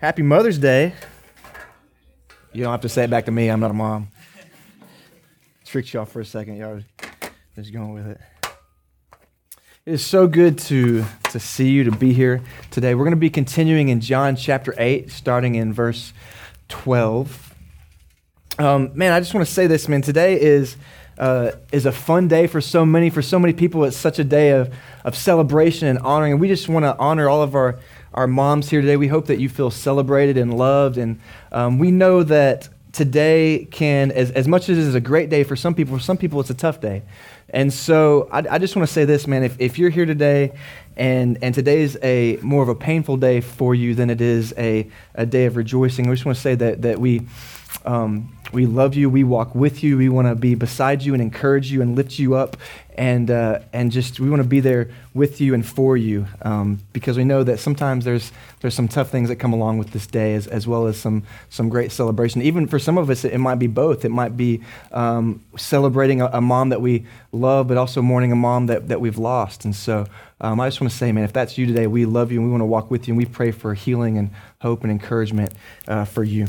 Happy Mother's Day. You don't have to say it back to me. I'm not a mom. Tricked off for a second. Y'all just going with it. It is so good to, to see you, to be here today. We're going to be continuing in John chapter 8, starting in verse 12. Um, man, I just want to say this, man. Today is, uh, is a fun day for so many. For so many people, it's such a day of, of celebration and honoring. And we just want to honor all of our our moms here today. We hope that you feel celebrated and loved. And um, we know that today can, as, as much as it is a great day for some people, for some people it's a tough day. And so I, I just want to say this, man. If, if you're here today and, and today is a more of a painful day for you than it is a, a day of rejoicing, I just want to say that, that we, um, we love you. We walk with you. We want to be beside you and encourage you and lift you up. And, uh, and just we want to be there with you and for you um, because we know that sometimes there's, there's some tough things that come along with this day as, as well as some, some great celebration. Even for some of us, it, it might be both. It might be um, celebrating a, a, mom that we love, but also mourning a mom that, that we've lost. And so um, I just want to say, man, if that's you today, we love you and we want to walk with you and we pray for healing and hope and encouragement uh, for you.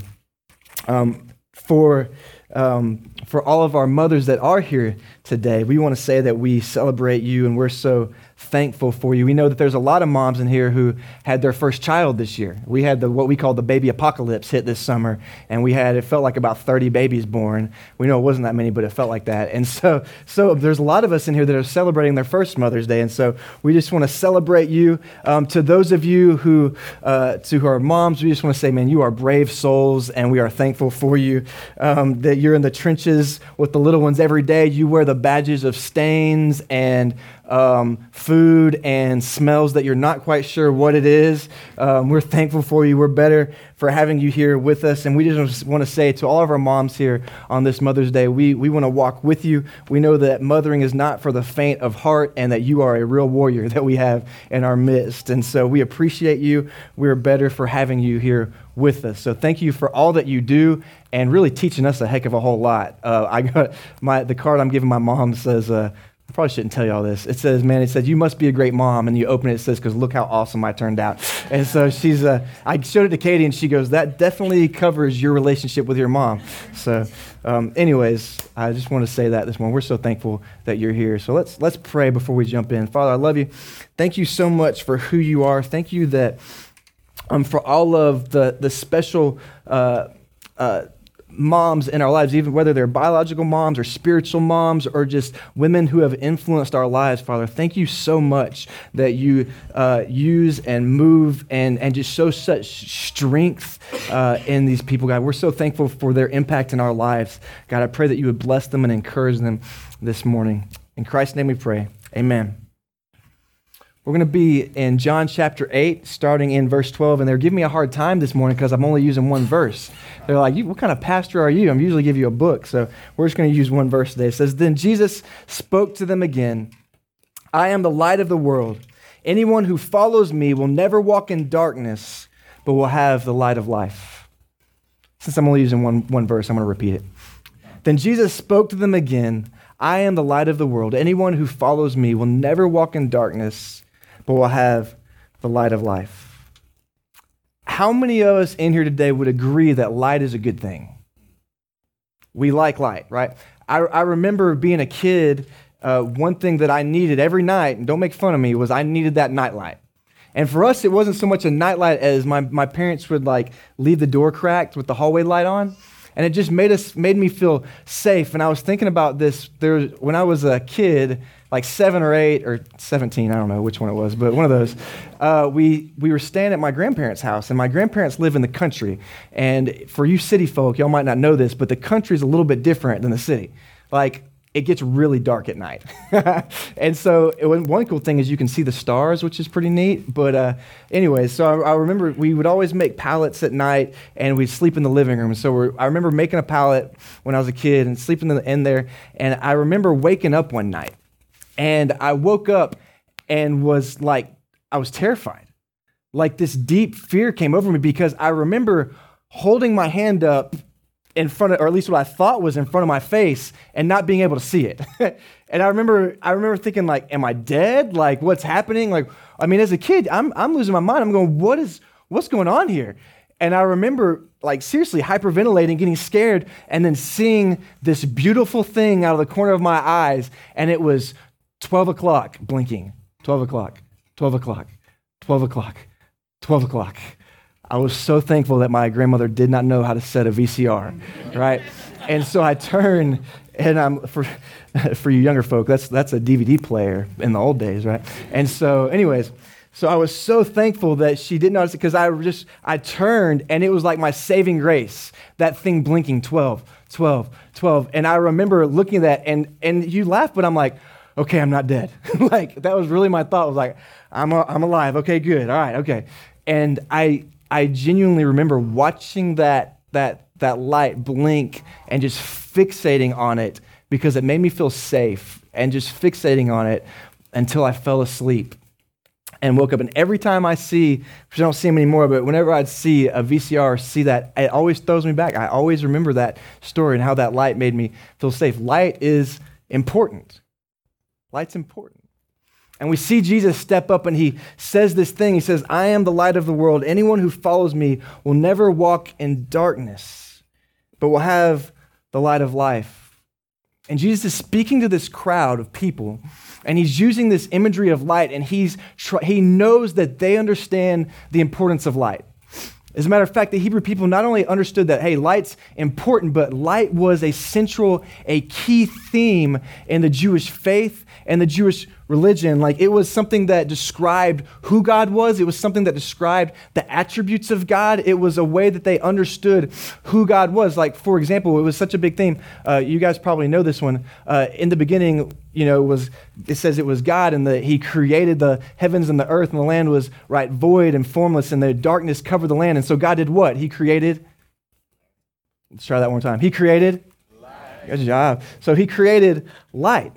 Um, for, um, for all of our mothers that are here today, we want to say that we celebrate you and we're so thankful for you. We know that there's a lot of moms in here who had their first child this year. We had the what we call the baby apocalypse hit this summer, and we had it felt like about 30 babies born. We know it wasn't that many, but it felt like that. And so, so there's a lot of us in here that are celebrating their first Mother's Day, and so we just want to celebrate you. Um, to those of you who, uh, to who are moms, we just want to say, man, you are brave souls, and we are thankful for you. Um, that you're in the trenches with the little ones every day. You wear the badges of stains and um, food and smells that you're not quite sure what it is. Um, we're thankful for you. We're better for having you here with us. And we just want to say to all of our moms here on this Mother's Day, we, we want to walk with you. We know that mothering is not for the faint of heart and that you are a real warrior that we have in our midst. And so we appreciate you. We're better for having you here with us. So thank you for all that you do and really teaching us a heck of a whole lot. Uh, I got my the card I'm giving my mom says, uh, I probably shouldn't tell you all this. It says, man, it says, you must be a great mom. And you open it, it says, because look how awesome I turned out. And so she's, uh, I showed it to Katie, and she goes, that definitely covers your relationship with your mom. So, um, anyways, I just want to say that this morning. We're so thankful that you're here. So let's, let's pray before we jump in. Father, I love you. Thank you so much for who you are. Thank you that um, for all of the, the special. Uh, uh, moms in our lives, even whether they're biological moms or spiritual moms or just women who have influenced our lives, Father. Thank you so much that you uh, use and move and, and just show such strength uh, in these people, God. We're so thankful for their impact in our lives. God, I pray that you would bless them and encourage them this morning. In Christ's name we pray. Amen. We're going to be in John chapter 8, starting in verse 12. And they're giving me a hard time this morning because I'm only using one verse. They're like, What kind of pastor are you? I'm usually give you a book. So we're just going to use one verse today. It says, Then Jesus spoke to them again I am the light of the world. Anyone who follows me will never walk in darkness, but will have the light of life. Since I'm only using one, one verse, I'm going to repeat it. Then Jesus spoke to them again I am the light of the world. Anyone who follows me will never walk in darkness but will have the light of life. How many of us in here today would agree that light is a good thing? We like light, right? I, I remember being a kid, uh, one thing that I needed every night, and don't make fun of me, was I needed that nightlight. And for us, it wasn't so much a nightlight as my, my parents would like leave the door cracked with the hallway light on. And it just made us made me feel safe. And I was thinking about this there when I was a kid, like seven or eight or 17, I don't know which one it was, but one of those. Uh, we, we were staying at my grandparents' house, and my grandparents live in the country. And for you city folk, y'all might not know this, but the country is a little bit different than the city. Like, it gets really dark at night. and so, one cool thing is you can see the stars, which is pretty neat. But, uh, anyways, so I, I, remember we would always make pallets at night and we'd sleep in the living room. So, I remember making a pallet when I was a kid and sleeping in, the, in there. And I remember waking up one night and I woke up and was like, I was terrified. Like this deep fear came over me because I remember holding my hand up in front of, or at least what I thought was in front of my face and not being able to see it. and I remember, I remember thinking like, am I dead? Like what's happening? Like, I mean, as a kid, I'm, I'm losing my mind. I'm going, what is, what's going on here? And I remember, like, seriously hyperventilating, getting scared, and then seeing this beautiful thing out of the corner of my eyes. And it was 12 o'clock blinking, 12 o'clock, 12 o'clock, 12 o'clock, 12 o'clock. I was so thankful that my grandmother did not know how to set a VCR, right? and so I turned, and I'm for for you younger folk, that's that's a DVD player in the old days, right? And so, anyways, so I was so thankful that she didn't notice it because I just I turned and it was like my saving grace. That thing blinking 12, 12, 12. And I remember looking at that and and you laugh, but I'm like, okay, I'm not dead. like that was really my thought. Was like, I'm a, I'm alive. Okay, good. All right, okay. And I I genuinely remember watching that, that, that light blink and just fixating on it because it made me feel safe and just fixating on it until I fell asleep and woke up. And every time I see, which I don't see them anymore, but whenever I'd see a VCR or see that, it always throws me back. I always remember that story and how that light made me feel safe. Light is important. Light's important. And we see Jesus step up and he says this thing. He says, I am the light of the world. Anyone who follows me will never walk in darkness, but will have the light of life. And Jesus is speaking to this crowd of people, and he's using this imagery of light, and he's, he knows that they understand the importance of light. As a matter of fact, the Hebrew people not only understood that, hey, light's important, but light was a central, a key theme in the Jewish faith and the Jewish religion. Like it was something that described who God was, it was something that described the attributes of God. It was a way that they understood who God was. Like, for example, it was such a big theme. Uh, you guys probably know this one. Uh, in the beginning, you know, was it says it was God and that He created the heavens and the earth, and the land was right void and formless, and the darkness covered the land. And so God did what? He created. Let's try that one more time. He created. Light. Good job. So He created light.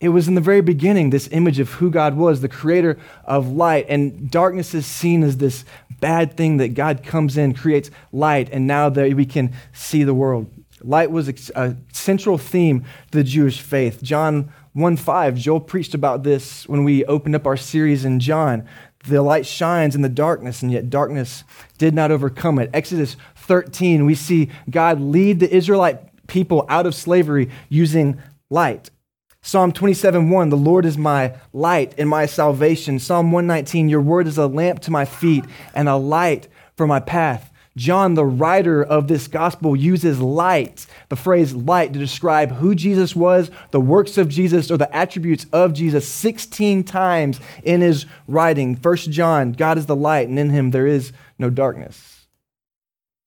It was in the very beginning, this image of who God was, the creator of light. And darkness is seen as this bad thing that God comes in, creates light, and now that we can see the world. Light was a central theme to the Jewish faith. John 1 5, Joel preached about this when we opened up our series in John. The light shines in the darkness, and yet darkness did not overcome it. Exodus 13, we see God lead the Israelite people out of slavery using light. Psalm 27 1, the Lord is my light and my salvation. Psalm 119, your word is a lamp to my feet and a light for my path. John, the writer of this gospel, uses light, the phrase light, to describe who Jesus was, the works of Jesus, or the attributes of Jesus 16 times in his writing. First John, God is the light, and in him there is no darkness.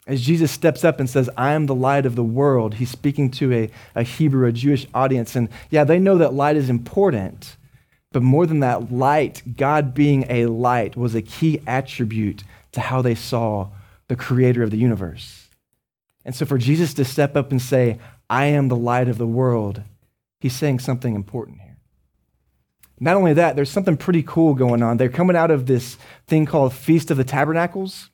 As Jesus steps up and says, I am the light of the world, he's speaking to a, a Hebrew, a Jewish audience. And yeah, they know that light is important. But more than that, light, God being a light, was a key attribute to how they saw the creator of the universe. And so for Jesus to step up and say, I am the light of the world, he's saying something important here. Not only that, there's something pretty cool going on. They're coming out of this thing called Feast of the Tabernacles.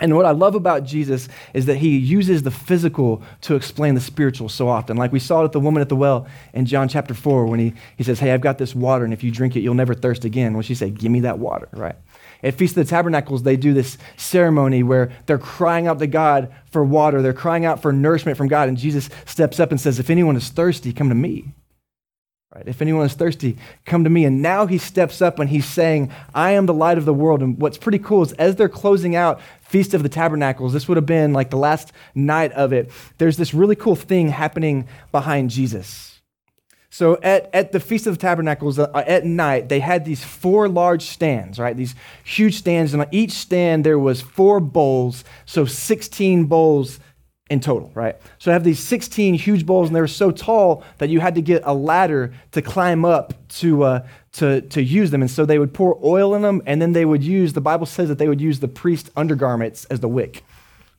And what I love about Jesus is that he uses the physical to explain the spiritual so often. Like we saw it at the woman at the well in John chapter 4 when he, he says, Hey, I've got this water, and if you drink it, you'll never thirst again. Well, she said, Give me that water, right? At Feast of the Tabernacles, they do this ceremony where they're crying out to God for water. They're crying out for nourishment from God. And Jesus steps up and says, If anyone is thirsty, come to me. Right? If anyone is thirsty, come to me. And now he steps up and he's saying, I am the light of the world. And what's pretty cool is as they're closing out Feast of the Tabernacles, this would have been like the last night of it, there's this really cool thing happening behind Jesus. So at, at the Feast of the Tabernacles uh, at night, they had these four large stands, right? These huge stands. And on each stand, there was four bowls, so 16 bowls in total, right? So I have these 16 huge bowls, and they were so tall that you had to get a ladder to climb up to, uh, to, to use them. And so they would pour oil in them, and then they would use, the Bible says that they would use the priest undergarments as the wick.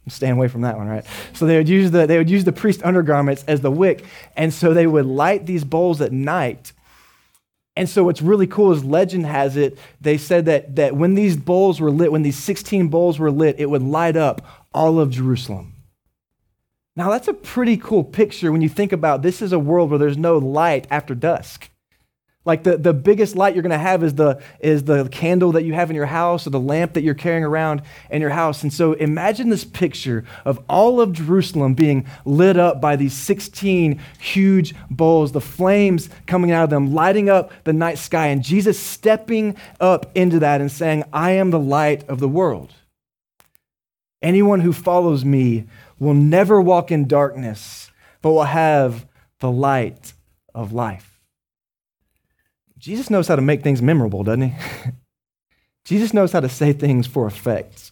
I'm staying away from that one, right? So they would use the, they would use the priest undergarments as the wick. And so they would light these bowls at night. And so what's really cool is legend has it, they said that, that when these bowls were lit, when these 16 bowls were lit, it would light up all of Jerusalem. Now, that's a pretty cool picture when you think about this is a world where there's no light after dusk. Like the, the biggest light you're going to have is the, is the candle that you have in your house or the lamp that you're carrying around in your house. And so imagine this picture of all of Jerusalem being lit up by these 16 huge bowls, the flames coming out of them, lighting up the night sky, and Jesus stepping up into that and saying, I am the light of the world. Anyone who follows me will never walk in darkness, but will have the light of life. Jesus knows how to make things memorable, doesn't he? Jesus knows how to say things for effect.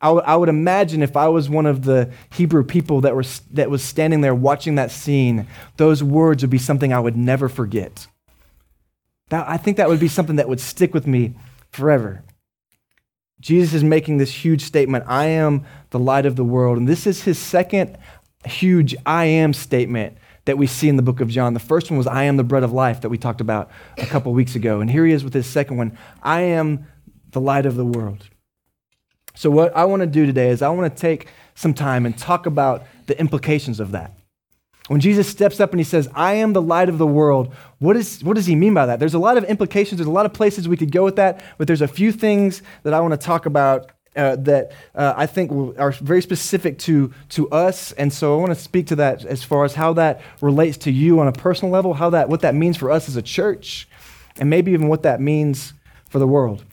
I, w- I would imagine if I was one of the Hebrew people that, were, that was standing there watching that scene, those words would be something I would never forget. That, I think that would be something that would stick with me forever. Jesus is making this huge statement I am the light of the world. And this is his second huge I am statement that we see in the book of John. The first one was, I am the bread of life, that we talked about a couple weeks ago. And here he is with his second one, I am the light of the world. So, what I want to do today is I want to take some time and talk about the implications of that. When Jesus steps up and he says, I am the light of the world, what, is, what does he mean by that? There's a lot of implications, there's a lot of places we could go with that, but there's a few things that I want to talk about uh, that uh, I think are very specific to, to us. And so I want to speak to that as far as how that relates to you on a personal level, how that, what that means for us as a church, and maybe even what that means for the world.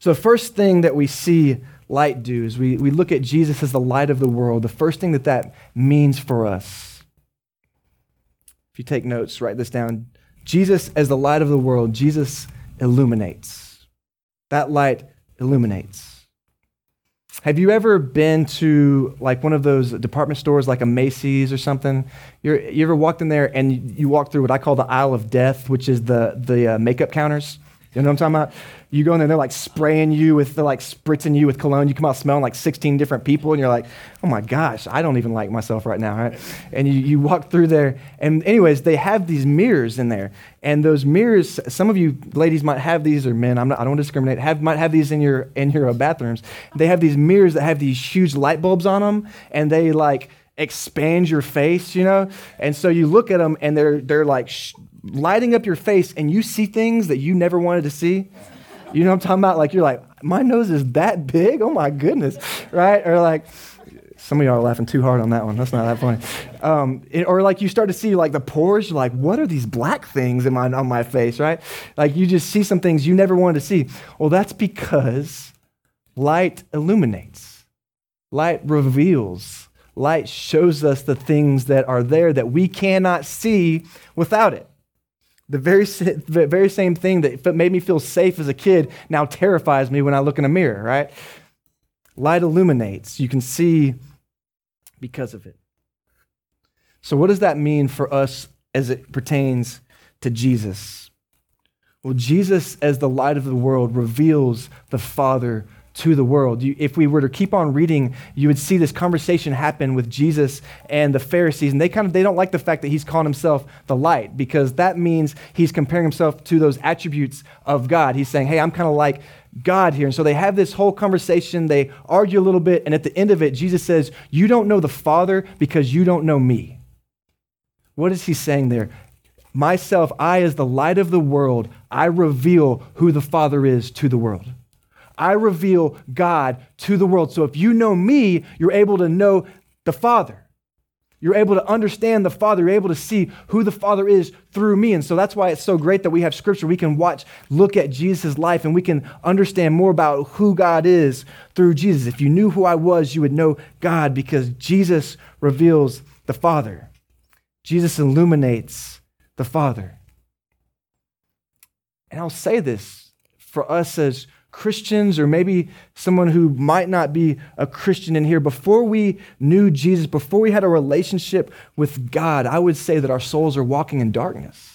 So, the first thing that we see light do is we, we look at Jesus as the light of the world. The first thing that that means for us. If you take notes, write this down. Jesus as the light of the world, Jesus illuminates. That light illuminates. Have you ever been to like one of those department stores like a Macy's or something? You're, you ever walked in there and you walk through what I call the aisle of death, which is the, the uh, makeup counters? You know what I'm talking about? You go in there, they're like spraying you with, they're like spritzing you with cologne. You come out smelling like 16 different people, and you're like, oh my gosh, I don't even like myself right now, right? And you, you walk through there, and anyways, they have these mirrors in there. And those mirrors, some of you ladies might have these, or men, I'm not, I don't want to discriminate, have, might have these in your, in your uh, bathrooms. They have these mirrors that have these huge light bulbs on them, and they like, expand your face, you know? And so you look at them and they're, they're like sh- lighting up your face and you see things that you never wanted to see. You know what I'm talking about? Like you're like, my nose is that big? Oh my goodness, right? Or like, some of y'all are laughing too hard on that one. That's not that funny. Um, it, or like you start to see like the pores. You're like, what are these black things in my, on my face, right? Like you just see some things you never wanted to see. Well, that's because light illuminates. Light reveals. Light shows us the things that are there that we cannot see without it. The very, the very same thing that made me feel safe as a kid now terrifies me when I look in a mirror, right? Light illuminates. You can see because of it. So, what does that mean for us as it pertains to Jesus? Well, Jesus, as the light of the world, reveals the Father to the world. You, if we were to keep on reading, you would see this conversation happen with Jesus and the Pharisees, and they kind of they don't like the fact that he's calling himself the light because that means he's comparing himself to those attributes of God. He's saying, "Hey, I'm kind of like God here." And so they have this whole conversation. They argue a little bit, and at the end of it, Jesus says, "You don't know the Father because you don't know me." What is he saying there? Myself, I as the light of the world, I reveal who the Father is to the world. I reveal God to the world. So if you know me, you're able to know the Father. You're able to understand the Father. You're able to see who the Father is through me. And so that's why it's so great that we have Scripture. We can watch, look at Jesus' life, and we can understand more about who God is through Jesus. If you knew who I was, you would know God because Jesus reveals the Father. Jesus illuminates the Father. And I'll say this for us as Christians or maybe someone who might not be a Christian in here, before we knew Jesus, before we had a relationship with God, I would say that our souls are walking in darkness.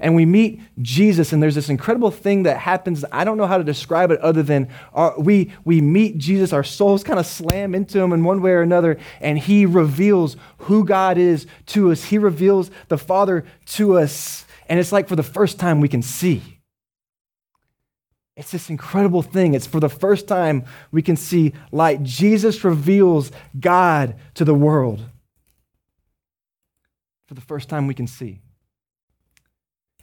And we meet Jesus, and there's this incredible thing that happens. I don't know how to describe it other than our, we, we meet Jesus, our souls kind of slam into him in one way or another, and he reveals who God is to us. He reveals the Father to us. And it's like for the first time we can see. It's this incredible thing. It's for the first time we can see light. Jesus reveals God to the world. For the first time we can see.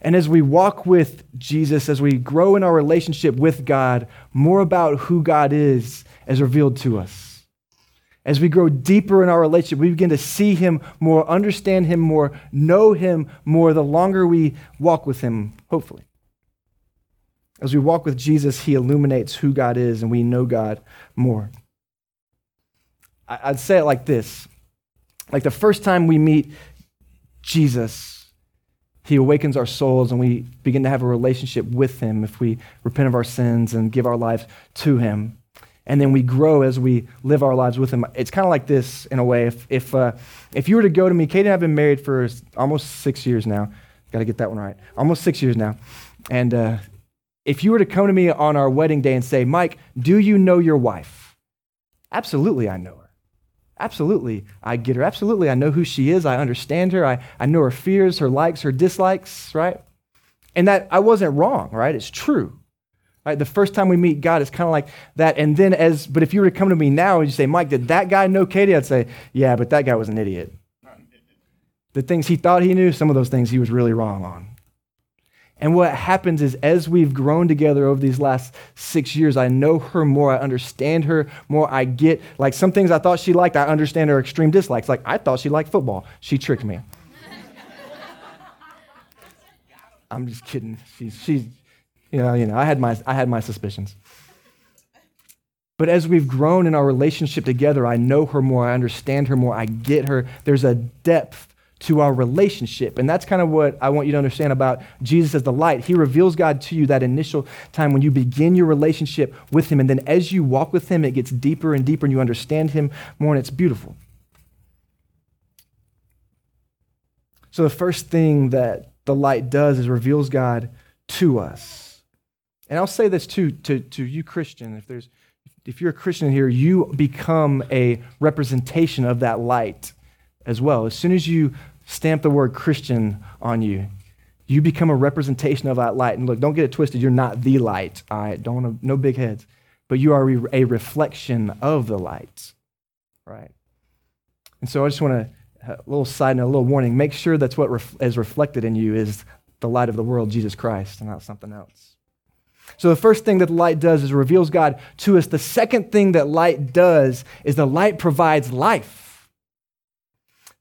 And as we walk with Jesus, as we grow in our relationship with God, more about who God is is revealed to us. As we grow deeper in our relationship, we begin to see Him more, understand Him more, know Him more the longer we walk with Him, hopefully. As we walk with Jesus, He illuminates who God is and we know God more. I'd say it like this like the first time we meet Jesus, He awakens our souls and we begin to have a relationship with Him if we repent of our sins and give our lives to Him. And then we grow as we live our lives with Him. It's kind of like this in a way. If, if, uh, if you were to go to me, Katie and I have been married for almost six years now. Got to get that one right. Almost six years now. And uh, if you were to come to me on our wedding day and say, Mike, do you know your wife? Absolutely, I know her. Absolutely, I get her. Absolutely, I know who she is. I understand her. I, I know her fears, her likes, her dislikes, right? And that I wasn't wrong, right? It's true. Right? The first time we meet God, it's kind of like that. And then, as but if you were to come to me now and you say, Mike, did that guy know Katie? I'd say, yeah, but that guy was an idiot. The things he thought he knew, some of those things he was really wrong on. And what happens is, as we've grown together over these last six years, I know her more, I understand her more, I get, like, some things I thought she liked, I understand her extreme dislikes. Like, I thought she liked football. She tricked me. I'm just kidding. She's, she's, you know, you know, I had my, I had my suspicions. But as we've grown in our relationship together, I know her more, I understand her more, I get her. There's a depth to our relationship. And that's kind of what I want you to understand about Jesus as the light. He reveals God to you that initial time when you begin your relationship with Him. And then as you walk with Him, it gets deeper and deeper and you understand Him more, and it's beautiful. So the first thing that the light does is reveals God to us. And I'll say this too to, to you, Christian. If there's if you're a Christian here, you become a representation of that light as well. As soon as you stamp the word Christian on you, you become a representation of that light. And look, don't get it twisted. You're not the light. All right, don't want to, no big heads. But you are a reflection of the light, right? And so I just want to, a uh, little side note, a little warning. Make sure that's what ref, is reflected in you is the light of the world, Jesus Christ, and not something else. So the first thing that light does is reveals God to us. The second thing that light does is the light provides life.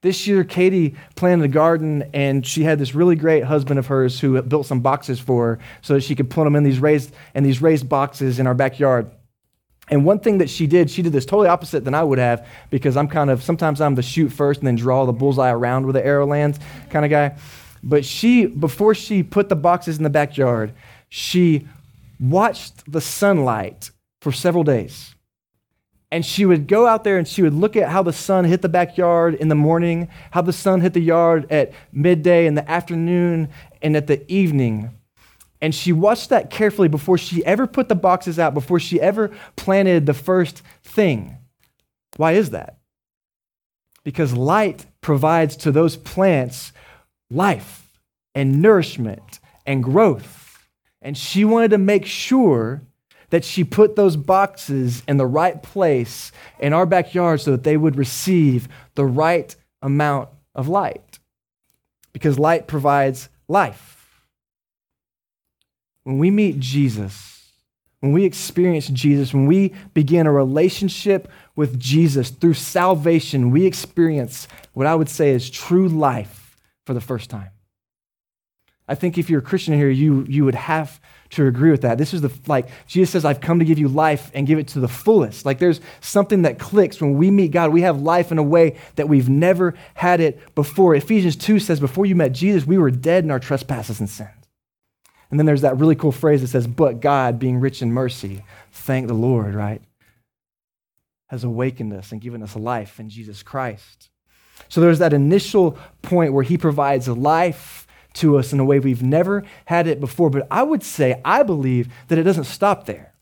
This year, Katie planted a garden, and she had this really great husband of hers who built some boxes for her so that she could put them in these raised in these raised boxes in our backyard. And one thing that she did, she did this totally opposite than I would have because I'm kind of sometimes I'm the shoot first and then draw the bullseye around where the arrow lands kind of guy. But she, before she put the boxes in the backyard, she watched the sunlight for several days and she would go out there and she would look at how the sun hit the backyard in the morning, how the sun hit the yard at midday, in the afternoon, and at the evening. And she watched that carefully before she ever put the boxes out, before she ever planted the first thing. Why is that? Because light provides to those plants life and nourishment and growth. And she wanted to make sure that she put those boxes in the right place in our backyard so that they would receive the right amount of light. Because light provides life. When we meet Jesus, when we experience Jesus, when we begin a relationship with Jesus through salvation, we experience what I would say is true life for the first time. I think if you're a Christian here, you, you would have to agree with that. This is the, like, Jesus says, I've come to give you life and give it to the fullest. Like, there's something that clicks when we meet God. We have life in a way that we've never had it before. Ephesians 2 says, Before you met Jesus, we were dead in our trespasses and sins. And then there's that really cool phrase that says, But God, being rich in mercy, thank the Lord, right? Has awakened us and given us life in Jesus Christ. So there's that initial point where He provides life to us in a way we've never had it before. But I would say, I believe that it doesn't stop there.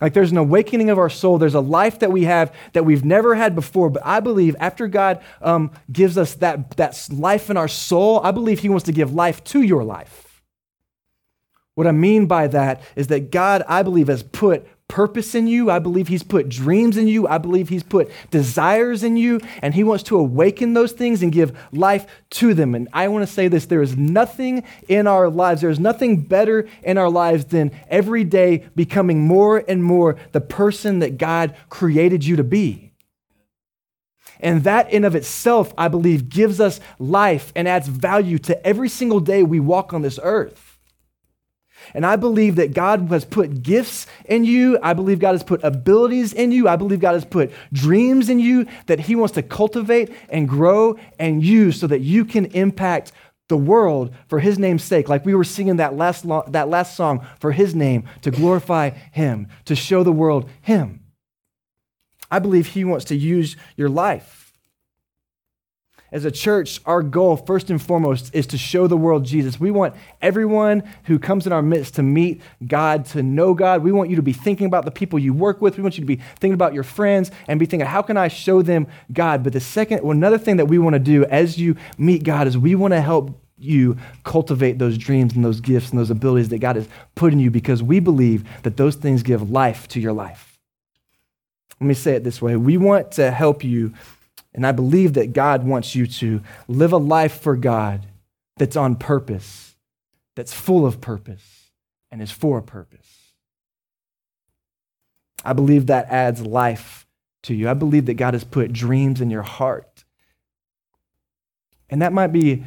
Like there's an awakening of our soul. There's a life that we have that we've never had before. But I believe after God um, gives us that, that life in our soul, I believe He wants to give life to your life. What I mean by that is that God, I believe, has put purpose in you. I believe He's put dreams in you. I believe He's put desires in you, and He wants to awaken those things and give life to them. And I want to say this there is nothing in our lives, there is nothing better in our lives than every day becoming more and more the person that God created you to be. And that in of itself, I believe, gives us life and adds value to every single day we walk on this earth. And I believe that God has put gifts in you. I believe God has put abilities in you. I believe God has put dreams in you that He wants to cultivate and grow and use so that you can impact the world for His name's sake. Like we were singing that last, lo- that last song for His name, to glorify Him, to show the world Him. I believe He wants to use your life. As a church, our goal, first and foremost, is to show the world Jesus. We want everyone who comes in our midst to meet God, to know God. We want you to be thinking about the people you work with. We want you to be thinking about your friends and be thinking, how can I show them God? But the second, well, another thing that we want to do as you meet God is we want to help you cultivate those dreams and those gifts and those abilities that God has put in you because we believe that those things give life to your life. Let me say it this way we want to help you and I believe that God wants you to live a life for God that's on purpose, that's full of purpose, and is for a purpose. I believe that adds life to you. I believe that God has put dreams in your heart. And that might be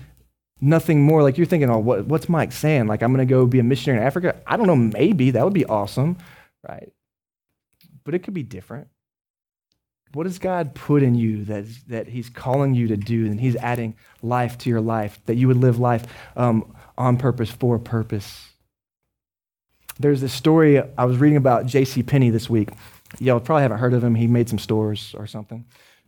nothing more like you're thinking, oh, what, what's Mike saying? Like, I'm going to go be a missionary in Africa? I don't know, maybe. That would be awesome, right? But it could be different. What does God put in you that, that He's calling you to do and He's adding life to your life, that you would live life um, on purpose, for purpose? There's this story I was reading about J.C. Penney this week. Y'all probably haven't heard of him. He made some stores or something.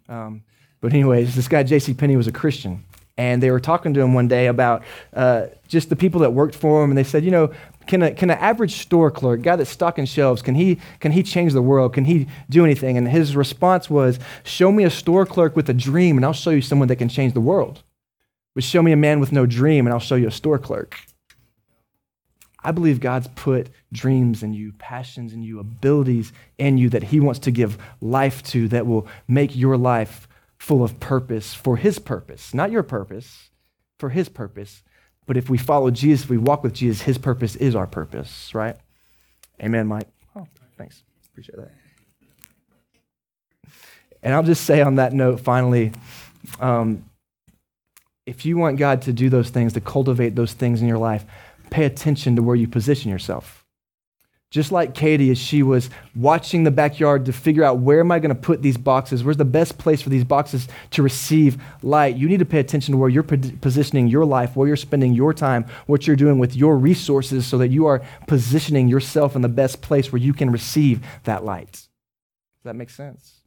Um, but, anyways, this guy, J.C. Penney, was a Christian. And they were talking to him one day about uh, just the people that worked for him. And they said, you know, can, a, can an average store clerk, guy that's stocking shelves, can he, can he change the world? Can he do anything? And his response was, Show me a store clerk with a dream, and I'll show you someone that can change the world. But show me a man with no dream, and I'll show you a store clerk. I believe God's put dreams in you, passions in you, abilities in you that He wants to give life to that will make your life full of purpose for His purpose, not your purpose, for His purpose but if we follow Jesus, if we walk with Jesus, his purpose is our purpose, right? Amen, Mike. Oh, thanks. Appreciate that. And I'll just say on that note, finally, um, if you want God to do those things, to cultivate those things in your life, pay attention to where you position yourself. Just like Katie, as she was watching the backyard to figure out where am I going to put these boxes? Where's the best place for these boxes to receive light? You need to pay attention to where you're positioning your life, where you're spending your time, what you're doing with your resources so that you are positioning yourself in the best place where you can receive that light. Does that make sense?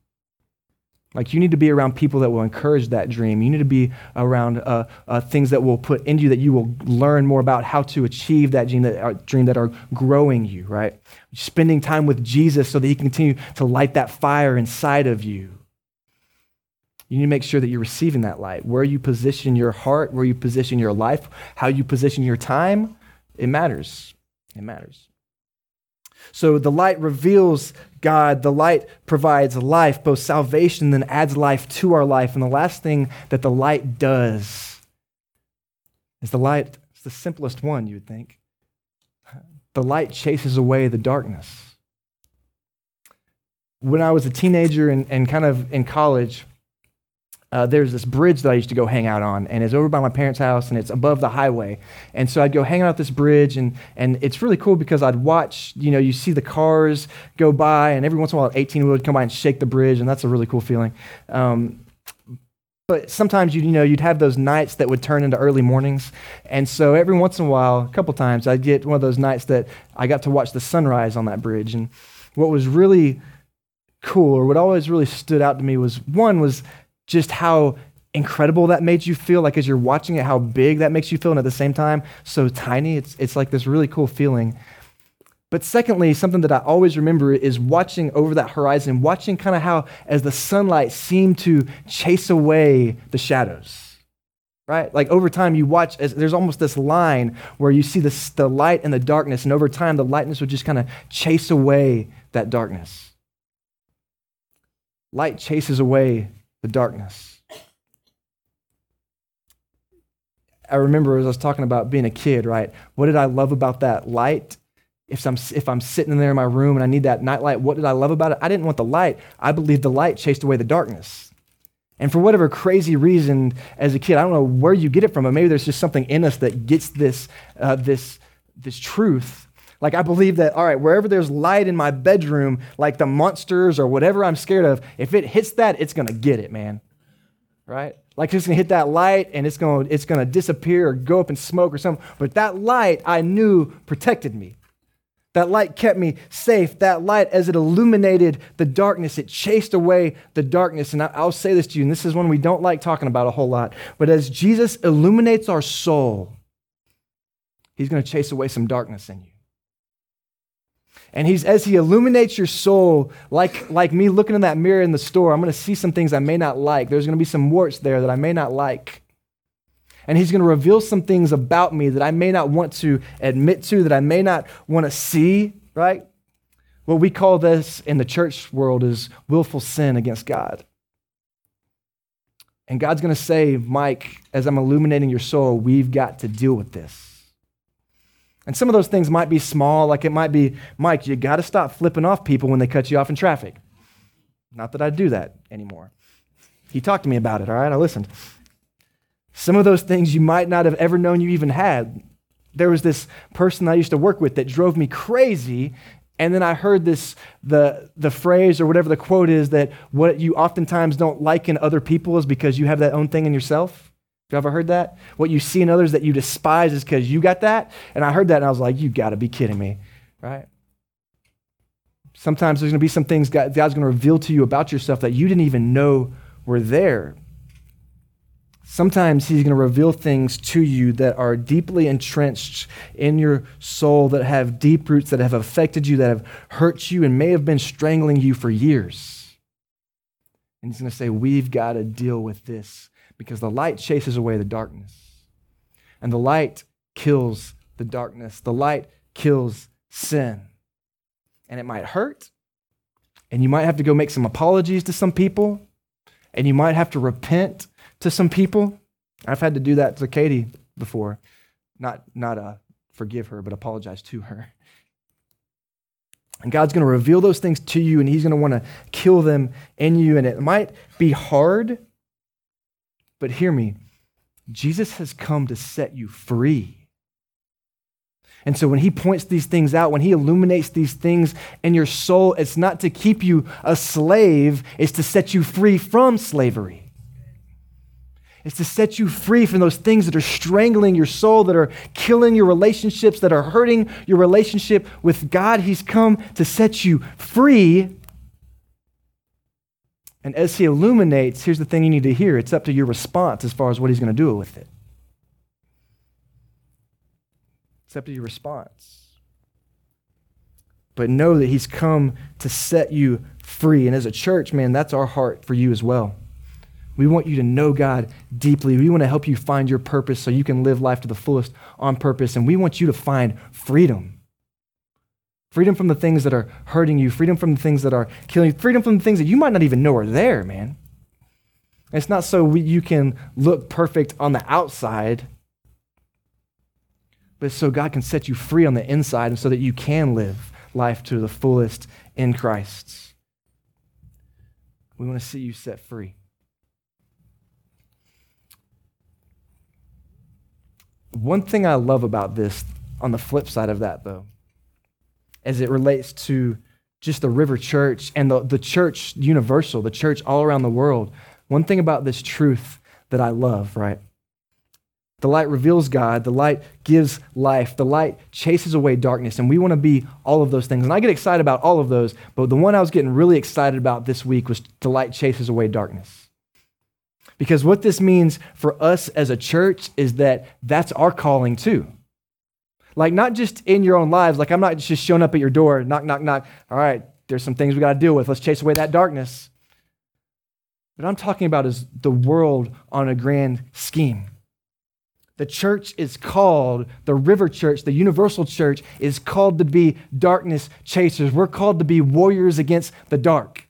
Like you need to be around people that will encourage that dream. You need to be around uh, uh, things that will put into you that you will learn more about how to achieve that dream that, dream that are growing you, right? Spending time with Jesus so that he can continue to light that fire inside of you. You need to make sure that you're receiving that light. Where you position your heart, where you position your life, how you position your time, it matters. It matters. So the light reveals God. The light provides life, both salvation, then adds life to our life. And the last thing that the light does is the light, it's the simplest one, you would think. The light chases away the darkness. When I was a teenager and, and kind of in college, uh, there's this bridge that I used to go hang out on, and it's over by my parents' house, and it's above the highway. And so I'd go hang out this bridge, and, and it's really cool because I'd watch, you know, you see the cars go by, and every once in a while, 18 would come by and shake the bridge, and that's a really cool feeling. Um, but sometimes you, you know you'd have those nights that would turn into early mornings and so every once in a while a couple times i'd get one of those nights that i got to watch the sunrise on that bridge and what was really cool or what always really stood out to me was one was just how incredible that made you feel, like as you're watching it, how big that makes you feel, and at the same time, so tiny. It's, it's like this really cool feeling. But secondly, something that I always remember is watching over that horizon, watching kind of how, as the sunlight seemed to chase away the shadows. Right? Like over time, you watch, as, there's almost this line where you see this, the light and the darkness, and over time, the lightness would just kind of chase away that darkness. Light chases away the darkness. I remember as I was talking about being a kid, right? What did I love about that light? If I'm, if I'm sitting in there in my room and I need that night light, what did I love about it? I didn't want the light. I believed the light chased away the darkness. And for whatever crazy reason, as a kid, I don't know where you get it from, but maybe there's just something in us that gets this, uh, this, this truth. Like, I believe that, all right, wherever there's light in my bedroom, like the monsters or whatever I'm scared of, if it hits that, it's going to get it, man. Right? Like it's gonna hit that light and it's gonna, it's gonna disappear or go up in smoke or something. But that light I knew protected me. That light kept me safe. That light, as it illuminated the darkness, it chased away the darkness. And I'll say this to you, and this is one we don't like talking about a whole lot. But as Jesus illuminates our soul, he's going to chase away some darkness in you. And he's as he illuminates your soul, like, like me looking in that mirror in the store, I'm going to see some things I may not like. There's going to be some warts there that I may not like. And he's going to reveal some things about me that I may not want to admit to, that I may not want to see, right? What we call this in the church world is willful sin against God. And God's going to say, Mike, as I'm illuminating your soul, we've got to deal with this. And some of those things might be small, like it might be, Mike, you got to stop flipping off people when they cut you off in traffic. Not that I do that anymore. He talked to me about it, all right? I listened. Some of those things you might not have ever known you even had. There was this person I used to work with that drove me crazy. And then I heard this, the, the phrase or whatever the quote is that what you oftentimes don't like in other people is because you have that own thing in yourself. You ever heard that? What you see in others that you despise is because you got that? And I heard that and I was like, you got to be kidding me, right? Sometimes there's going to be some things God, God's going to reveal to you about yourself that you didn't even know were there. Sometimes He's going to reveal things to you that are deeply entrenched in your soul, that have deep roots, that have affected you, that have hurt you, and may have been strangling you for years. And He's going to say, We've got to deal with this because the light chases away the darkness. And the light kills the darkness. The light kills sin. And it might hurt. And you might have to go make some apologies to some people. And you might have to repent to some people. I've had to do that to Katie before. Not, not uh, forgive her, but apologize to her. And God's going to reveal those things to you, and He's going to want to kill them in you. And it might be hard but hear me Jesus has come to set you free. And so when he points these things out, when he illuminates these things in your soul, it's not to keep you a slave, it's to set you free from slavery. It's to set you free from those things that are strangling your soul, that are killing your relationships, that are hurting your relationship with God. He's come to set you free and as he illuminates, here's the thing you need to hear it's up to your response as far as what he's going to do with it. It's up to your response. But know that he's come to set you free. And as a church, man, that's our heart for you as well. We want you to know God deeply. We want to help you find your purpose so you can live life to the fullest on purpose. And we want you to find freedom Freedom from the things that are hurting you, freedom from the things that are killing you, freedom from the things that you might not even know are there, man. It's not so we, you can look perfect on the outside, but so God can set you free on the inside and so that you can live life to the fullest in Christ. We want to see you set free. One thing I love about this, on the flip side of that, though, as it relates to just the River Church and the, the church universal, the church all around the world. One thing about this truth that I love, right? The light reveals God. The light gives life. The light chases away darkness. And we want to be all of those things. And I get excited about all of those. But the one I was getting really excited about this week was the light chases away darkness. Because what this means for us as a church is that that's our calling too. Like, not just in your own lives. Like, I'm not just showing up at your door, knock, knock, knock. All right, there's some things we got to deal with. Let's chase away that darkness. What I'm talking about is the world on a grand scheme. The church is called, the river church, the universal church is called to be darkness chasers. We're called to be warriors against the dark.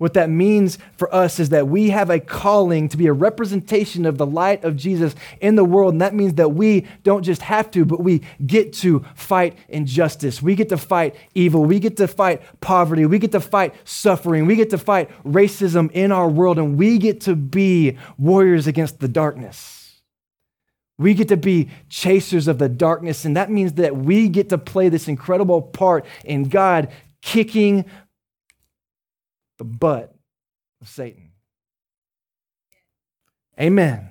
What that means for us is that we have a calling to be a representation of the light of Jesus in the world. And that means that we don't just have to, but we get to fight injustice. We get to fight evil. We get to fight poverty. We get to fight suffering. We get to fight racism in our world. And we get to be warriors against the darkness. We get to be chasers of the darkness. And that means that we get to play this incredible part in God kicking the butt of Satan. Amen.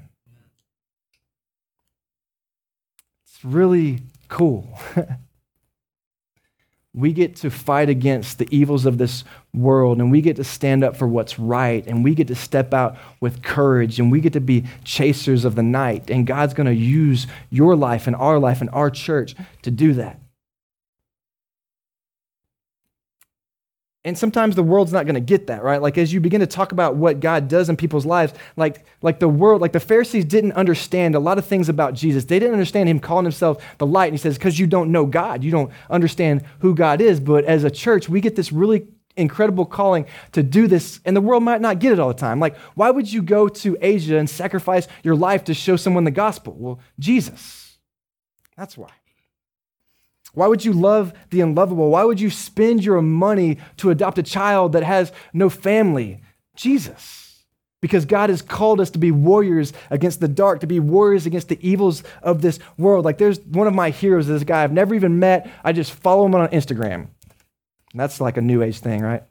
It's really cool. we get to fight against the evils of this world and we get to stand up for what's right and we get to step out with courage and we get to be chasers of the night. And God's going to use your life and our life and our church to do that. And sometimes the world's not going to get that, right? Like as you begin to talk about what God does in people's lives, like, like the world, like the Pharisees didn't understand a lot of things about Jesus. They didn't understand him calling himself the light. And he says, because you don't know God, you don't understand who God is. But as a church, we get this really incredible calling to do this, and the world might not get it all the time. Like, why would you go to Asia and sacrifice your life to show someone the gospel? Well, Jesus. That's why. Why would you love the unlovable? Why would you spend your money to adopt a child that has no family? Jesus. Because God has called us to be warriors against the dark, to be warriors against the evils of this world. Like there's one of my heroes, this guy I've never even met. I just follow him on Instagram. That's like a new age thing, right?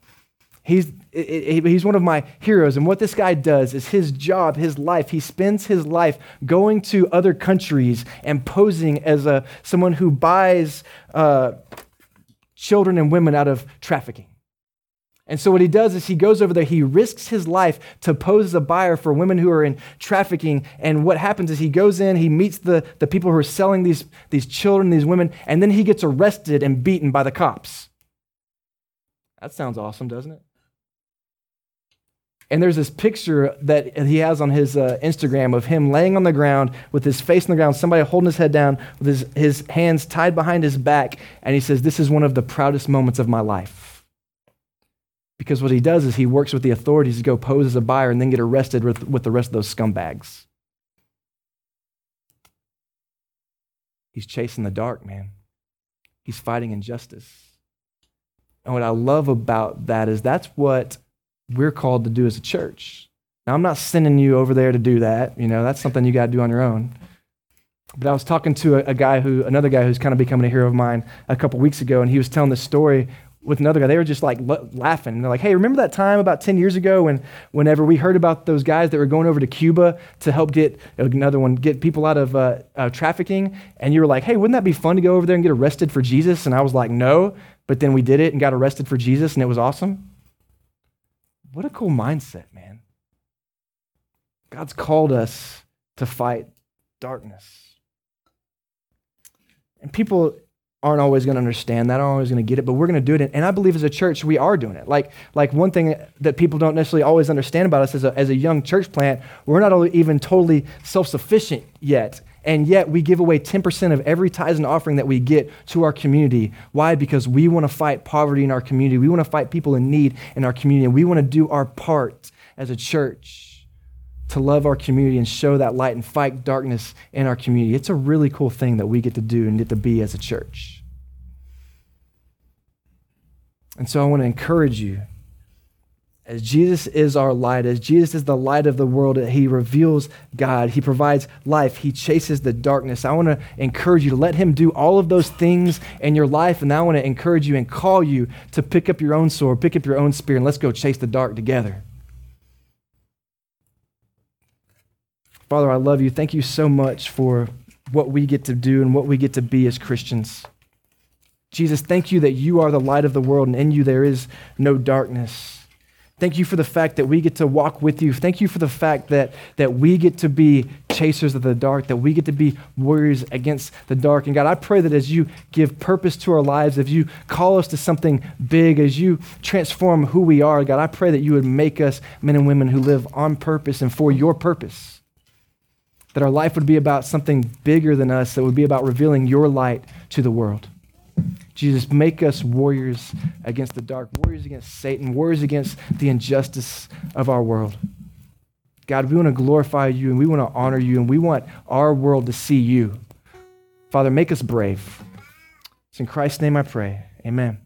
He's, he's one of my heroes. And what this guy does is his job, his life, he spends his life going to other countries and posing as a, someone who buys uh, children and women out of trafficking. And so what he does is he goes over there, he risks his life to pose as a buyer for women who are in trafficking. And what happens is he goes in, he meets the, the people who are selling these, these children, these women, and then he gets arrested and beaten by the cops. That sounds awesome, doesn't it? And there's this picture that he has on his uh, Instagram of him laying on the ground with his face on the ground, somebody holding his head down with his, his hands tied behind his back. And he says, This is one of the proudest moments of my life. Because what he does is he works with the authorities to go pose as a buyer and then get arrested with, with the rest of those scumbags. He's chasing the dark, man. He's fighting injustice. And what I love about that is that's what we're called to do as a church. Now, I'm not sending you over there to do that. You know, that's something you got to do on your own. But I was talking to a, a, guy who, another guy who's kind of becoming a hero of mine a couple weeks ago, and he was telling this story with another guy. They were just like l- laughing. And they're like, hey, remember that time about 10 years ago when, whenever we heard about those guys that were going over to Cuba to help get another one, get people out of uh, uh, trafficking? And you were like, hey, wouldn't that be fun to go over there and get arrested for Jesus? And I was like, no. But then we did it and got arrested for Jesus, and it was awesome. What a cool mindset, man. God's called us to fight darkness. And people aren't always going to understand that, aren't always going to get it, but we're going to do it. And I believe as a church, we are doing it. Like, like one thing that people don't necessarily always understand about us as a, as a young church plant, we're not even totally self sufficient yet and yet we give away 10% of every tithe and offering that we get to our community. Why? Because we want to fight poverty in our community. We want to fight people in need in our community. And we want to do our part as a church to love our community and show that light and fight darkness in our community. It's a really cool thing that we get to do and get to be as a church. And so I want to encourage you as Jesus is our light, as Jesus is the light of the world, he reveals God, he provides life, he chases the darkness. I want to encourage you to let him do all of those things in your life. And I want to encourage you and call you to pick up your own sword, pick up your own spear, and let's go chase the dark together. Father, I love you. Thank you so much for what we get to do and what we get to be as Christians. Jesus, thank you that you are the light of the world, and in you there is no darkness. Thank you for the fact that we get to walk with you. Thank you for the fact that, that we get to be chasers of the dark, that we get to be warriors against the dark. And God, I pray that as you give purpose to our lives, if you call us to something big, as you transform who we are, God, I pray that you would make us men and women who live on purpose and for your purpose. that our life would be about something bigger than us, that would be about revealing your light to the world. Jesus, make us warriors against the dark, warriors against Satan, warriors against the injustice of our world. God, we want to glorify you and we want to honor you and we want our world to see you. Father, make us brave. It's in Christ's name I pray. Amen.